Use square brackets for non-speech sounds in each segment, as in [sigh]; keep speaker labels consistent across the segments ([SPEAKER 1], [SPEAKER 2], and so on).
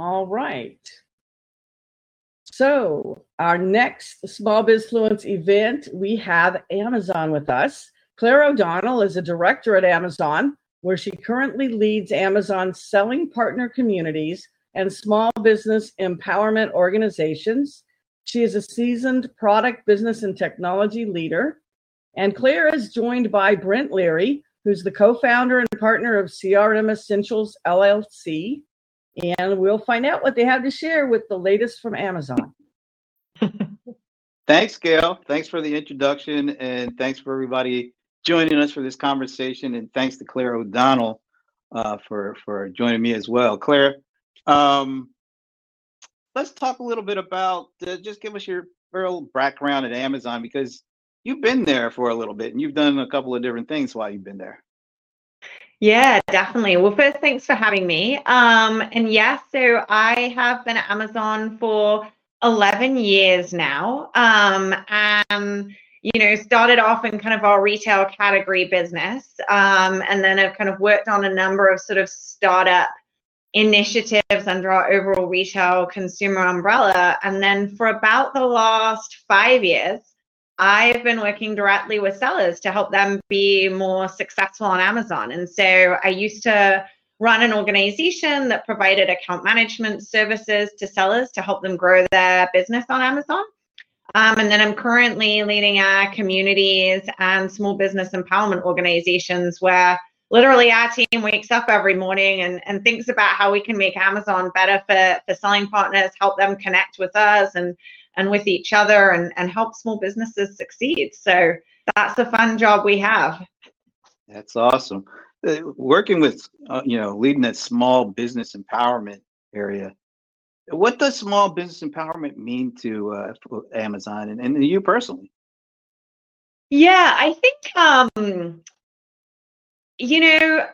[SPEAKER 1] All right. So, our next Small Bizfluence event, we have Amazon with us. Claire O'Donnell is a director at Amazon, where she currently leads Amazon's selling partner communities and small business empowerment organizations. She is a seasoned product, business, and technology leader. And Claire is joined by Brent Leary, who's the co founder and partner of CRM Essentials LLC. And we'll find out what they have to share with the latest from Amazon. [laughs]
[SPEAKER 2] thanks, Gail. Thanks for the introduction. And thanks for everybody joining us for this conversation. And thanks to Claire O'Donnell uh, for, for joining me as well. Claire, um, let's talk a little bit about uh, just give us your real background at Amazon because you've been there for a little bit and you've done a couple of different things while you've been there.
[SPEAKER 3] Yeah, definitely. Well, first, thanks for having me. Um, and yes, so I have been at Amazon for 11 years now. Um, and you know, started off in kind of our retail category business, um, and then I've kind of worked on a number of sort of startup initiatives under our overall retail consumer umbrella. And then for about the last five years, I've been working directly with sellers to help them be more successful on Amazon. And so I used to run an organization that provided account management services to sellers to help them grow their business on Amazon. Um, and then I'm currently leading our communities and small business empowerment organizations where literally our team wakes up every morning and, and thinks about how we can make Amazon better for, for selling partners, help them connect with us and, and with each other and, and help small businesses succeed. So that's a fun job we have.
[SPEAKER 2] That's awesome. Uh, working with, uh, you know, leading that small business empowerment area. What does small business empowerment mean to uh, Amazon and, and you personally?
[SPEAKER 3] Yeah, I think um, you know,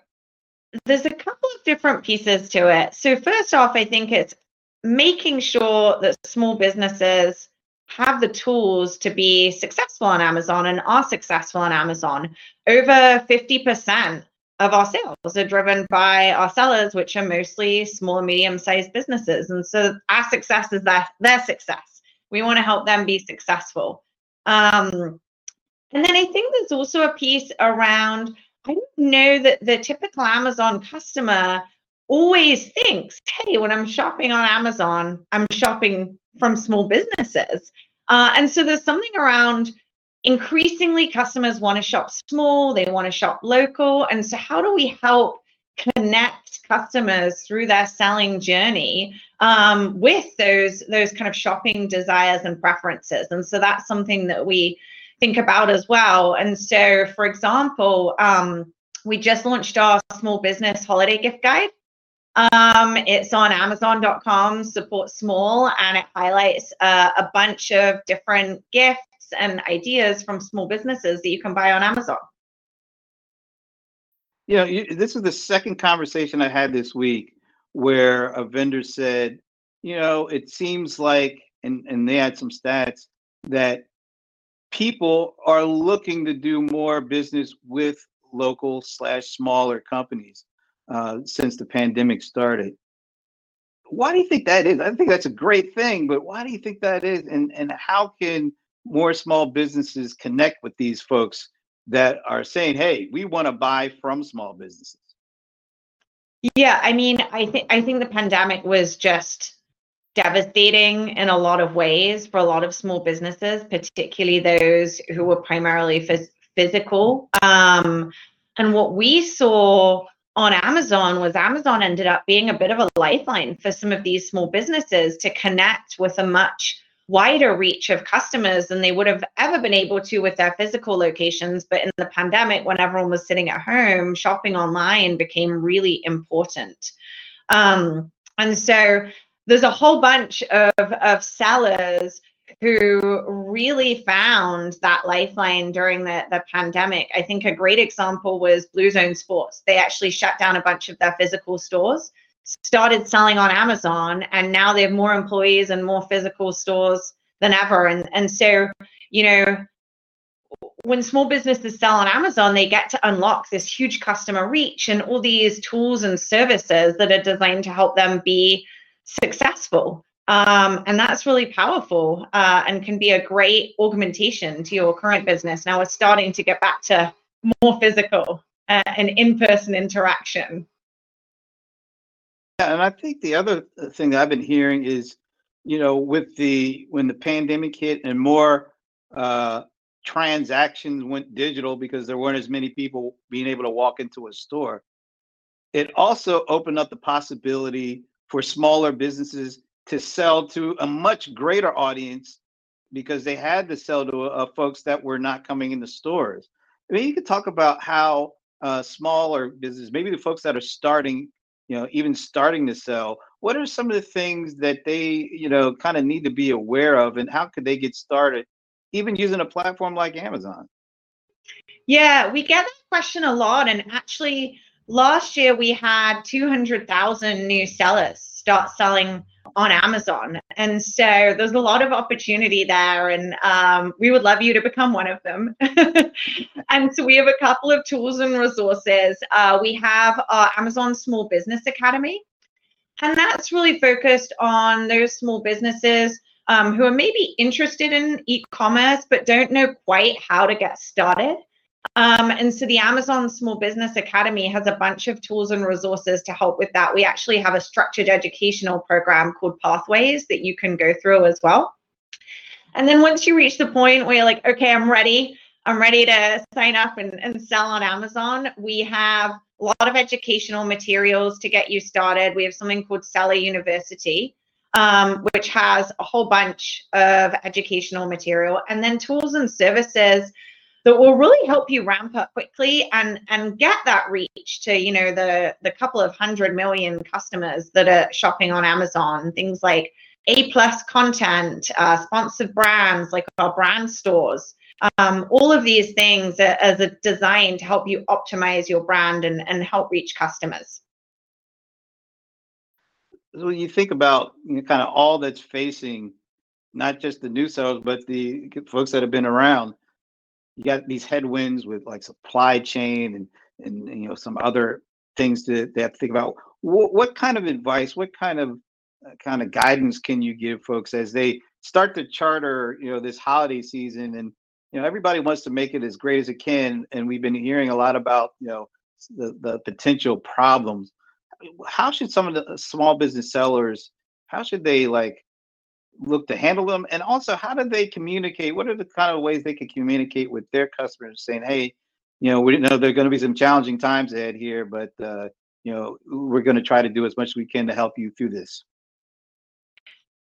[SPEAKER 3] there's a couple of different pieces to it. So, first off, I think it's making sure that small businesses have the tools to be successful on Amazon and are successful on Amazon. Over 50% of our sales are driven by our sellers, which are mostly small and medium sized businesses. And so our success is their, their success. We want to help them be successful. Um, and then I think there's also a piece around I don't know that the typical Amazon customer always thinks, hey, when I'm shopping on Amazon, I'm shopping from small businesses. Uh, and so there's something around increasingly customers want to shop small, they want to shop local. And so, how do we help connect customers through their selling journey um, with those those kind of shopping desires and preferences? And so that's something that we think about as well. And so, for example, um, we just launched our small business holiday gift guide. Um, it's on Amazon.com, support small, and it highlights uh, a bunch of different gifts and ideas from small businesses that you can buy on Amazon.
[SPEAKER 2] Yeah, you, this is the second conversation I had this week where a vendor said, you know, it seems like, and, and they had some stats that people are looking to do more business with local slash smaller companies uh, since the pandemic started. Why do you think that is? I think that's a great thing, but why do you think that is? And and how can more small businesses connect with these folks that are saying, "Hey, we want to buy from small businesses"?
[SPEAKER 3] Yeah, I mean, I think I think the pandemic was just devastating in a lot of ways for a lot of small businesses, particularly those who were primarily phys- physical. Um, and what we saw on Amazon was Amazon ended up being a bit of a lifeline for some of these small businesses to connect with a much wider reach of customers than they would have ever been able to with their physical locations. But in the pandemic, when everyone was sitting at home, shopping online became really important. Um, and so there's a whole bunch of, of sellers who really found that lifeline during the, the pandemic. I think a great example was Blue Zone Sports. They actually shut down a bunch of their physical stores, started selling on Amazon, and now they have more employees and more physical stores than ever. And, and so, you know, when small businesses sell on Amazon, they get to unlock this huge customer reach and all these tools and services that are designed to help them be successful. Um, and that's really powerful uh, and can be a great augmentation to your current business. Now we're starting to get back to more physical uh, and in-person interaction.
[SPEAKER 2] Yeah, and I think the other thing that I've been hearing is, you know, with the when the pandemic hit and more uh, transactions went digital because there weren't as many people being able to walk into a store, it also opened up the possibility for smaller businesses to sell to a much greater audience because they had to sell to uh, folks that were not coming in the stores. I mean, you could talk about how uh, smaller business, maybe the folks that are starting, you know, even starting to sell, what are some of the things that they, you know, kind of need to be aware of and how could they get started, even using a platform like Amazon?
[SPEAKER 3] Yeah, we get that question a lot. And actually, last year we had 200,000 new sellers start selling on Amazon. And so there's a lot of opportunity there. And um, we would love you to become one of them. [laughs] and so we have a couple of tools and resources. Uh, we have our Amazon Small Business Academy. And that's really focused on those small businesses um, who are maybe interested in e commerce but don't know quite how to get started. Um, and so the Amazon Small Business Academy has a bunch of tools and resources to help with that. We actually have a structured educational program called Pathways that you can go through as well. And then once you reach the point where you're like, okay, I'm ready, I'm ready to sign up and, and sell on Amazon, we have a lot of educational materials to get you started. We have something called Seller University. Um, which has a whole bunch of educational material, and then tools and services that will really help you ramp up quickly and and get that reach to you know the the couple of hundred million customers that are shopping on Amazon. Things like A plus content, uh, sponsored brands like our brand stores. Um, all of these things are, as a design to help you optimize your brand and, and help reach customers.
[SPEAKER 2] When you think about you know, kind of all that's facing not just the new sellers but the folks that have been around, you got these headwinds with like supply chain and and, you know some other things that they have to think about. What, what kind of advice, what kind of uh, kind of guidance can you give folks as they start to charter you know this holiday season and you know everybody wants to make it as great as it can and we've been hearing a lot about you know the, the potential problems how should some of the small business sellers how should they like look to handle them? And also, how do they communicate? What are the kind of ways they can communicate with their customers, saying, "Hey, you know, we didn't know there are going to be some challenging times ahead here, but uh, you know, we're going to try to do as much as we can to help you through this."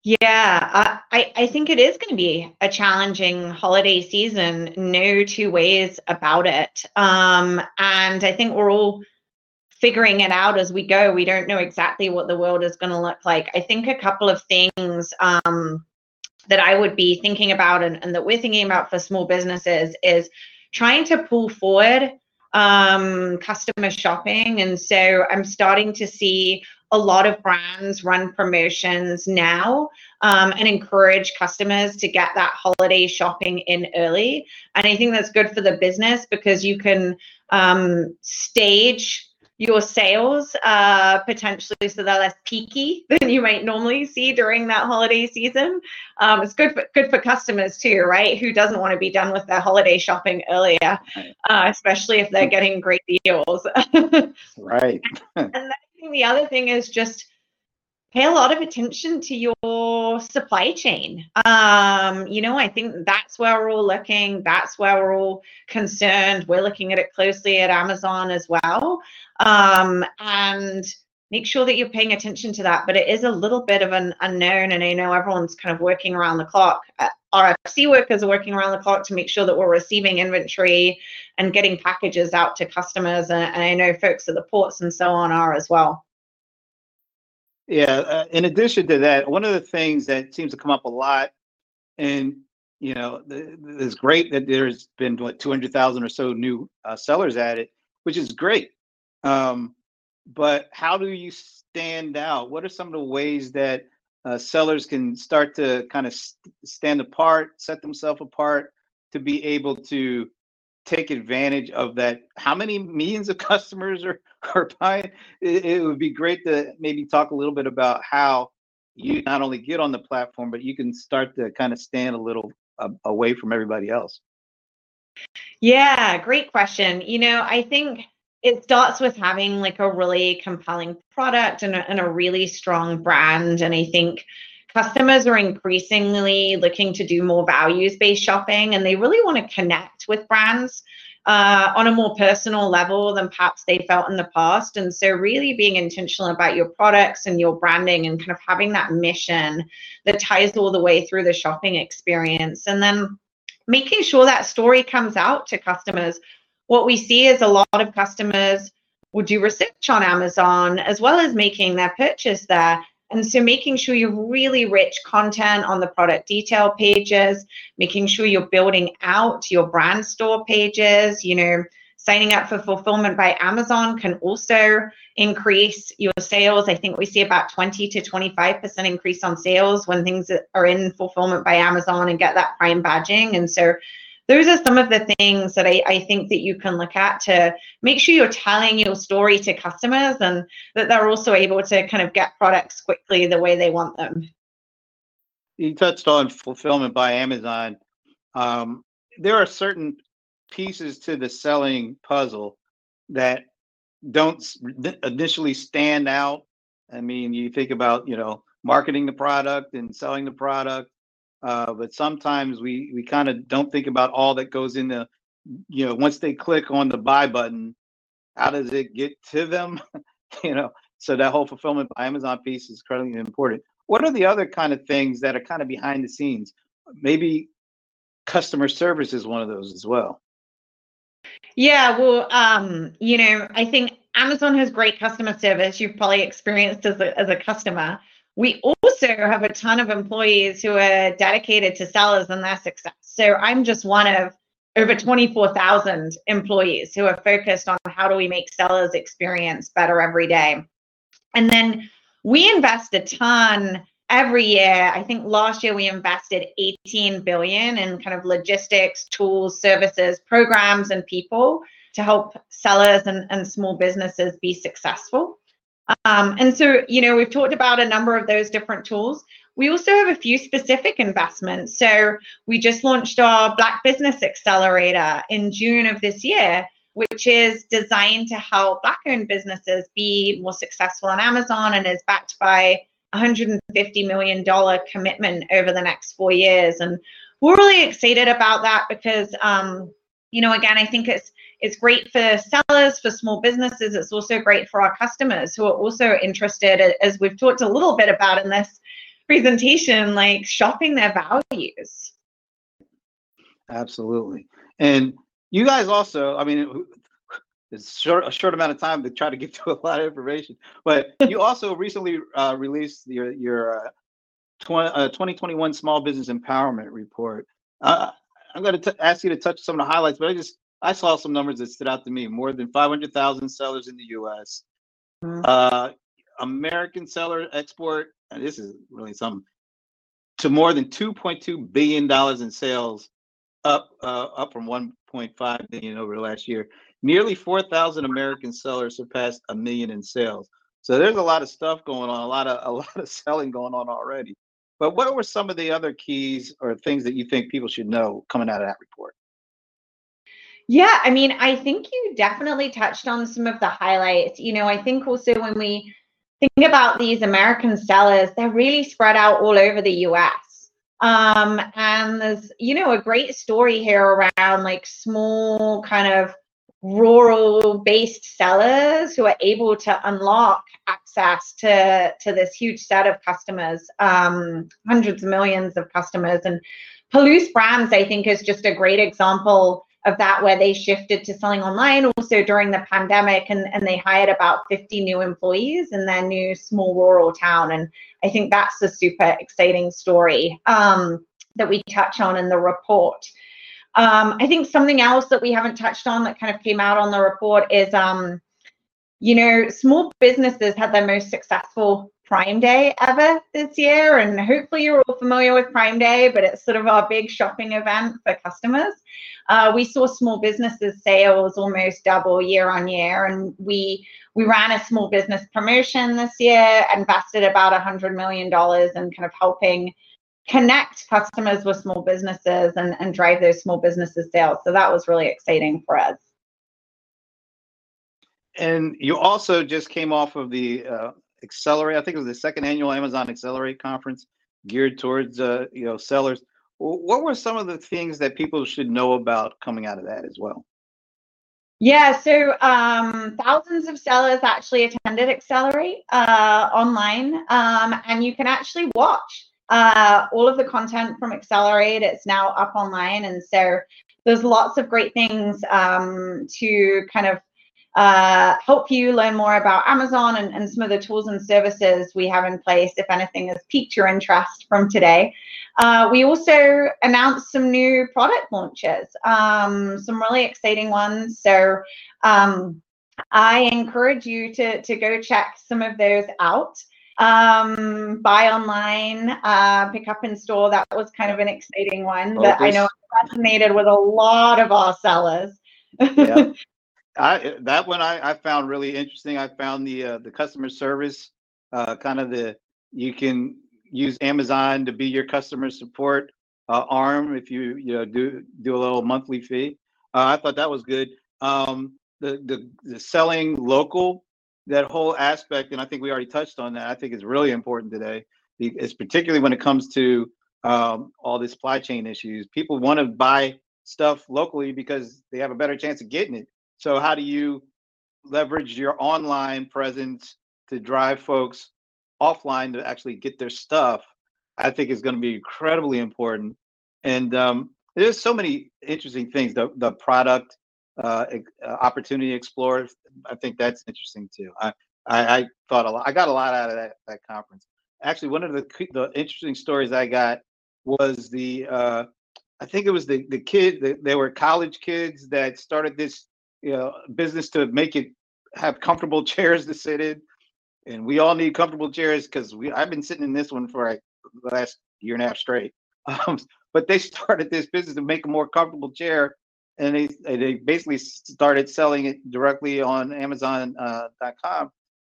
[SPEAKER 3] Yeah, I, I think it is going to be a challenging holiday season. No two ways about it. Um, and I think we're all figuring it out as we go. We don't know exactly what the world is going to look like. I think a couple of things um, that I would be thinking about and, and, that we're thinking about for small businesses is trying to pull forward um, customer shopping. And so I'm starting to see a lot of brands run promotions now um, and encourage customers to get that holiday shopping in early. And I think that's good for the business because you can um, stage your sales uh, potentially so they're less peaky [laughs] than you might normally see during that holiday season. Um, it's good for good for customers too, right? Who doesn't want to be done with their holiday shopping earlier, uh, especially if they're getting great deals. [laughs]
[SPEAKER 2] right. [laughs]
[SPEAKER 3] and then the other thing is just pay a lot of attention to your supply chain. Um, you know, I think that's where we're all looking. That's where we're all concerned. We're looking at it closely at Amazon as well um, and make sure that you're paying attention to that. But it is a little bit of an unknown, and I know everyone's kind of working around the clock. Uh, our FC workers are working around the clock to make sure that we're receiving inventory and getting packages out to customers, and, and I know folks at the ports and so on are as well.
[SPEAKER 2] Yeah. Uh, in addition to that, one of the things that seems to come up a lot, and you know, it's great that there's been what 200,000 or so new uh, sellers added, which is great. Um, but how do you stand out? What are some of the ways that uh, sellers can start to kind of st- stand apart, set themselves apart to be able to take advantage of that? How many millions of [laughs] customers are, are buying? It, it would be great to maybe talk a little bit about how you not only get on the platform, but you can start to kind of stand a little uh, away from everybody else?
[SPEAKER 3] Yeah, great question. You know, I think it starts with having like a really compelling product and a, and a really strong brand. And I think customers are increasingly looking to do more values based shopping and they really want to connect with brands uh, on a more personal level than perhaps they felt in the past. And so, really being intentional about your products and your branding and kind of having that mission that ties all the way through the shopping experience. And then making sure that story comes out to customers. What we see is a lot of customers will do research on Amazon as well as making their purchase there. And so making sure you have really rich content on the product detail pages, making sure you're building out your brand store pages, you know, signing up for fulfillment by Amazon can also increase your sales. I think we see about 20 to 25% increase on sales when things are in fulfillment by Amazon and get that prime badging. And so those are some of the things that I, I think that you can look at to make sure you're telling your story to customers and that they're also able to kind of get products quickly the way they want them.
[SPEAKER 2] You touched on fulfillment by Amazon. Um, there are certain pieces to the selling puzzle that don't initially stand out. I mean, you think about, you know, marketing the product and selling the product uh, but sometimes we we kind of don't think about all that goes into you know once they click on the buy button how does it get to them? [laughs] You know so that whole fulfillment by amazon piece is incredibly important. What are the other kind of things that are kind of behind the scenes? Maybe customer service is one of those as well.
[SPEAKER 3] Yeah well um you know i think amazon has great customer service. You've probably experienced as a, as a customer we also have a ton of employees who are dedicated to sellers and their success. So I'm just one of over 24,000 employees who are focused on how do we make sellers experience better every day. And then we invest a ton every year. I think last year we invested 18 billion in kind of logistics, tools, services, programs, and people to help sellers and, and small businesses be successful. Um, and so, you know, we've talked about a number of those different tools. We also have a few specific investments. So we just launched our Black Business Accelerator in June of this year, which is designed to help Black owned businesses be more successful on Amazon and is backed by a $150 million commitment over the next four years. And we're really excited about that because, um, you know, again, I think it's it's great for sellers, for small businesses. It's also great for our customers who are also interested, as we've talked a little bit about in this presentation, like shopping their values.
[SPEAKER 2] Absolutely. And you guys also, I mean, it's short, a short amount of time to try to get [laughs] to a lot of information, but you [laughs] also recently uh, released your, your uh, 20, uh, 2021 Small Business Empowerment Report. I'm going to ask you to touch some of the highlights, but I just I saw some numbers that stood out to me. More than 500,000 sellers in the U.S. Mm-hmm. Uh, American seller export, and this is really something, to more than 2.2 billion dollars in sales, up uh, up from 1.5 billion over the last year. Nearly 4,000 American sellers surpassed a million in sales. So there's a lot of stuff going on, a lot of a lot of [laughs] selling going on already. But what were some of the other keys or things that you think people should know coming out of that report?
[SPEAKER 3] Yeah, I mean, I think you definitely touched on some of the highlights. You know, I think also when we think about these American sellers, they're really spread out all over the US. Um, and there's, you know, a great story here around like small kind of rural based sellers who are able to unlock access to to this huge set of customers um, hundreds of millions of customers and Palouse Brands I think is just a great example of that where they shifted to selling online also during the pandemic and, and they hired about 50 new employees in their new small rural town. And I think that's a super exciting story um, that we touch on in the report. Um, I think something else that we haven't touched on that kind of came out on the report is, um, you know, small businesses had their most successful Prime Day ever this year. And hopefully you're all familiar with Prime Day, but it's sort of our big shopping event for customers. Uh, we saw small businesses sales almost double year on year. And we we ran a small business promotion this year, invested about a $100 million in kind of helping connect customers with small businesses and, and drive those small businesses sales. So that was really exciting for us.
[SPEAKER 2] And you also just came off of the uh, Accelerate. I think it was the second annual Amazon Accelerate conference geared towards uh, you know sellers. What were some of the things that people should know about coming out of that as well?
[SPEAKER 3] Yeah, so um, thousands of sellers actually attended Accelerate uh, online, um, and you can actually watch uh, all of the content from Accelerate. It's now up online, and so there's lots of great things um, to kind of uh, help you learn more about Amazon and, and, some of the tools and services we have in place, if anything has piqued your interest from today. Uh, we also announced some new product launches, um, some really exciting ones. So um, I encourage you to, to go check some of those out. Um, buy online, uh, pick up in store. That was kind of an exciting one that I know resonated with a lot of our sellers.
[SPEAKER 2] yeah. [laughs] I that one I, I found really interesting. I found the uh, the customer service, uh, kind of the you can use Amazon to be your customer support uh, arm if you you know do do a little monthly fee. Uh, I thought that was good. Um, the, the the selling local, that whole aspect, and I think we already touched on that. I think is really important today. It's particularly when it comes to um, all the supply chain issues. People want to buy stuff locally because they have a better chance of getting it so how do you leverage your online presence to drive folks offline to actually get their stuff? I think is going to be incredibly important. And um, there's so many interesting things. The the product uh, uh, opportunity explorer. I think that's interesting too. I, I, I thought a lot. I got a lot out of that that conference. Actually, one of the the interesting stories I got was the uh, I think it was the the kid. The, they were college kids that started this you know business to make it have comfortable [laughs] chairs to sit in and we all need comfortable chairs because we i've been sitting in this one for like the last year and a half straight [laughs] um, but they started this business to make a more comfortable chair and they they basically started selling it directly on amazon.com uh,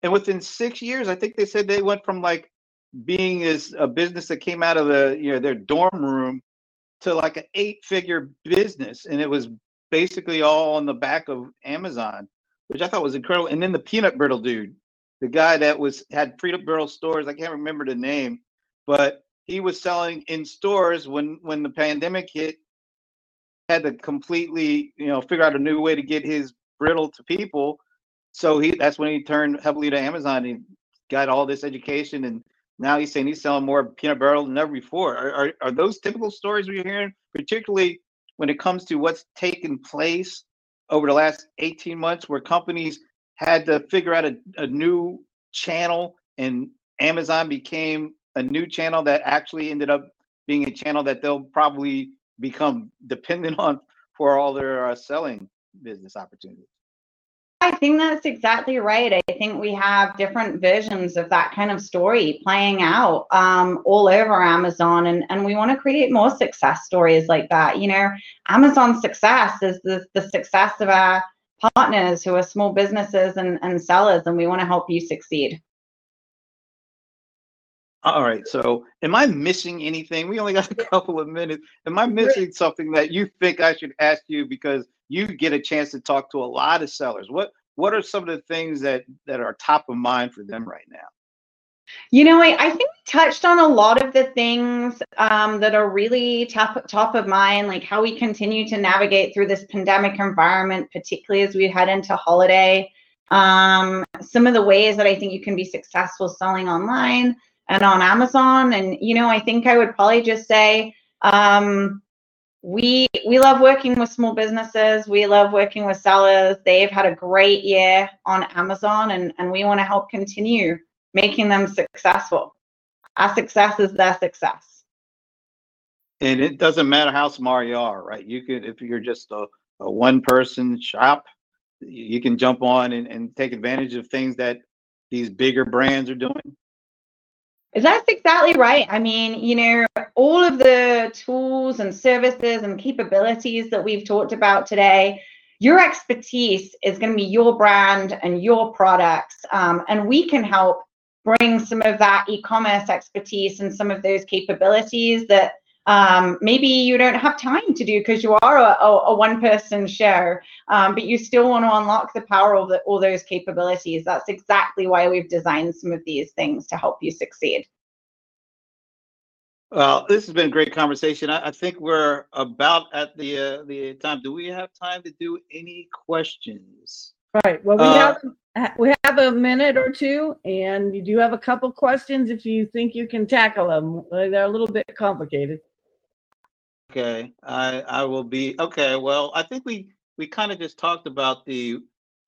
[SPEAKER 2] and within six years i think they said they went from like being as a business that came out of the you know their dorm room to like an eight figure business and it was basically all on the back of Amazon, which I thought was incredible. And then the peanut brittle dude, the guy that was had peanut brittle stores, I can't remember the name, but he was selling in stores when when the pandemic hit. Had to completely, you know, figure out a new way to get his brittle to people. So he that's when he turned heavily to Amazon. He got all this education and now he's saying he's selling more peanut brittle than ever before. Are, are, are those typical stories we're hearing, particularly when it comes to what's taken place over the last 18 months where companies had to figure out a, a new channel and Amazon became a new channel that actually ended up being a channel that they'll probably become dependent on for all their uh, selling business opportunities.
[SPEAKER 3] I think that's exactly right. I think we have different versions of that kind of story playing out um, all over Amazon, and, and we want to create more success stories like that. You know, Amazon's success is the, the success of our partners who are small businesses and, and sellers, and we want to help you succeed.
[SPEAKER 2] All right. So, am I missing anything? We only got a couple of minutes. Am I missing something that you think I should ask you because you get a chance to talk to a lot of sellers. What what are some of the things that that are top of mind for them right now?
[SPEAKER 3] You know, I, I think we touched on a lot of the things um, that are really top top of mind, like how we continue to navigate through this pandemic environment, particularly as we head into holiday. Um, some of the ways that I think you can be successful selling online and on Amazon. And you know, I think I would probably just say um, we we love working with small businesses. We love working with sellers. They've had a great year on amazon and and we want to help continue making them successful. Our success is their success.
[SPEAKER 2] And it doesn't matter how smart you are right? You could if you're just a, a one person shop you can jump on and, and take advantage of things that these bigger brands are doing
[SPEAKER 3] That's exactly right. I mean, you know, all of the tools and services and capabilities that we've talked about today, your expertise is going to be your brand and your products. Um, and we can help bring some of that e commerce expertise and some of those capabilities that um, maybe you don't have time to do because you are a, a, a one person show, um, but you still want to unlock the power of the, all those capabilities. That's exactly why we've designed some of these things to help you succeed.
[SPEAKER 2] Well, this has been a great conversation. I, I think we're about at the uh, the time. Do we have time to do any questions?
[SPEAKER 1] Right. Well, we
[SPEAKER 2] Uh,
[SPEAKER 1] have we have a minute or two, and you do have a couple questions if you think you can tackle them. They're a little bit complicated.
[SPEAKER 2] Okay, I I will be okay. Well, I think we we kind of just talked about the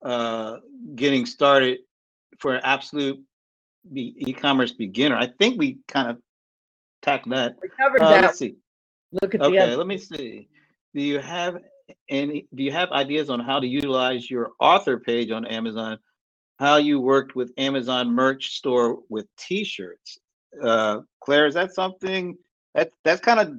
[SPEAKER 2] uh getting started for an absolute be e-commerce beginner. I think we kind of tackled that.
[SPEAKER 1] We covered
[SPEAKER 2] Uh,
[SPEAKER 1] that.
[SPEAKER 2] let's see.
[SPEAKER 1] Look at the
[SPEAKER 2] Okay, let me see. Do you have any? Do you have ideas on how to utilize your author page on Amazon? How you worked with Amazon merch store with T-shirts? Uh, Claire, is that something that that's kind of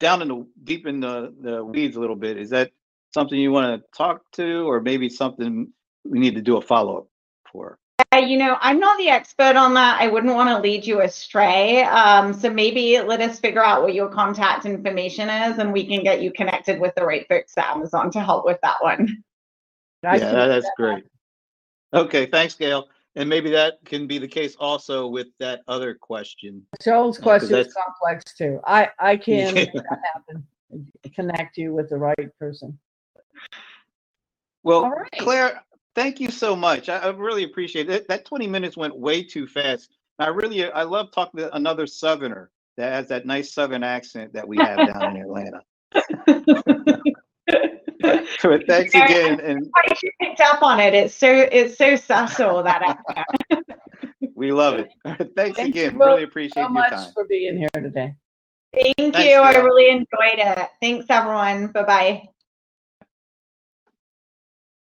[SPEAKER 2] down in the deep in the the weeds a little bit? Is that something you want to talk to, or maybe something we need to do a follow up for?
[SPEAKER 3] Uh, you know, I'm not the expert on that. I wouldn't want to lead you astray. Um, so maybe let us figure out what your contact information is, and we can get you connected with the right folks at Amazon to help with that one.
[SPEAKER 1] I
[SPEAKER 2] yeah,
[SPEAKER 1] can-
[SPEAKER 2] that- that's great. Okay, thanks, Gail. And maybe that can be the case also with that other question.
[SPEAKER 1] Joel's
[SPEAKER 2] Yeah, 'cause
[SPEAKER 1] question is complex too. I I [laughs] can
[SPEAKER 2] Yeah.
[SPEAKER 1] that happen. Connect you with the right person.
[SPEAKER 2] Well,
[SPEAKER 1] All right.
[SPEAKER 2] Claire, thank you so much. I, I really appreciate it. That 20 minutes went way too fast. I really, I love talking to another Southerner that has that nice Southern accent that we have down in Atlanta. [laughs] [laughs] So thanks
[SPEAKER 3] Yeah.
[SPEAKER 2] again, and
[SPEAKER 3] you picked up on it. It's so it's so subtle that
[SPEAKER 2] we love it. [laughs] [laughs] thanks
[SPEAKER 1] Thank
[SPEAKER 2] again. Really appreciate
[SPEAKER 1] So
[SPEAKER 2] your
[SPEAKER 1] much
[SPEAKER 2] time.
[SPEAKER 1] for being here today.
[SPEAKER 3] Thank
[SPEAKER 2] Thanks,
[SPEAKER 3] you. I really enjoyed it. Thanks, everyone. Bye bye.